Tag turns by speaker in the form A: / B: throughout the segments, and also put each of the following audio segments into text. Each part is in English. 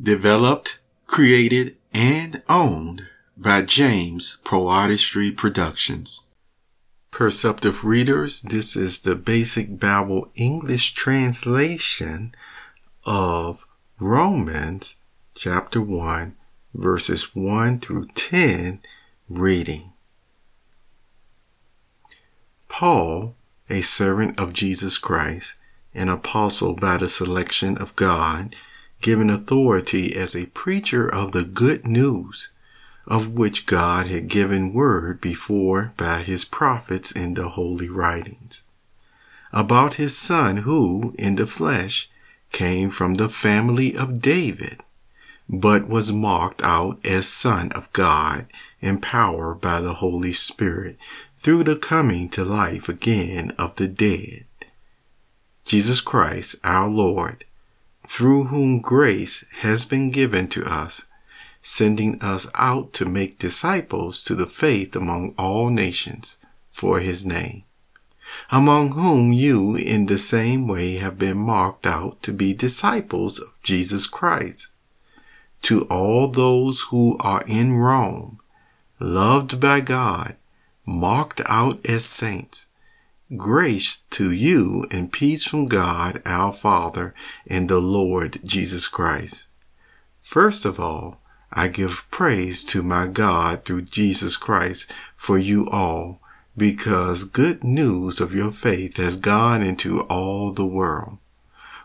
A: Developed, created, and owned by James PoeArtistry Productions. Perceptive readers, this is the Basic Bible English translation of Romans chapter 1 verses 1 through 10 reading. Paul, a servant of Jesus Christ, an apostle by the selection of God, given authority as a preacher of the good news, of which God had given word before by his prophets in the holy writings, about his son who, in the flesh, came from the family of David, but was marked out as Son of God, empowered by the Holy Spirit through the coming to life again of the dead. Jesus Christ, our Lord, through whom grace has been given to us, sending us out to make disciples to the faith among all nations for his name, among whom you in the same way have been marked out to be disciples of Jesus Christ. To all those who are in Rome, loved by God, marked out as saints, Grace to you and peace from God our Father and the Lord Jesus Christ. First of all, I give praise to my God through Jesus Christ for you all, because good news of your faith has gone into all the world.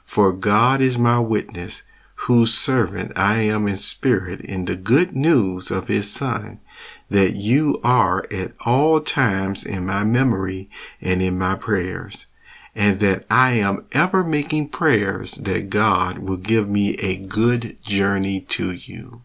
A: For God is my witness, whose servant I am in spirit in the good news of his Son that you are at all times in my memory and in my prayers, and that I am ever making prayers that God will give me a good journey to you.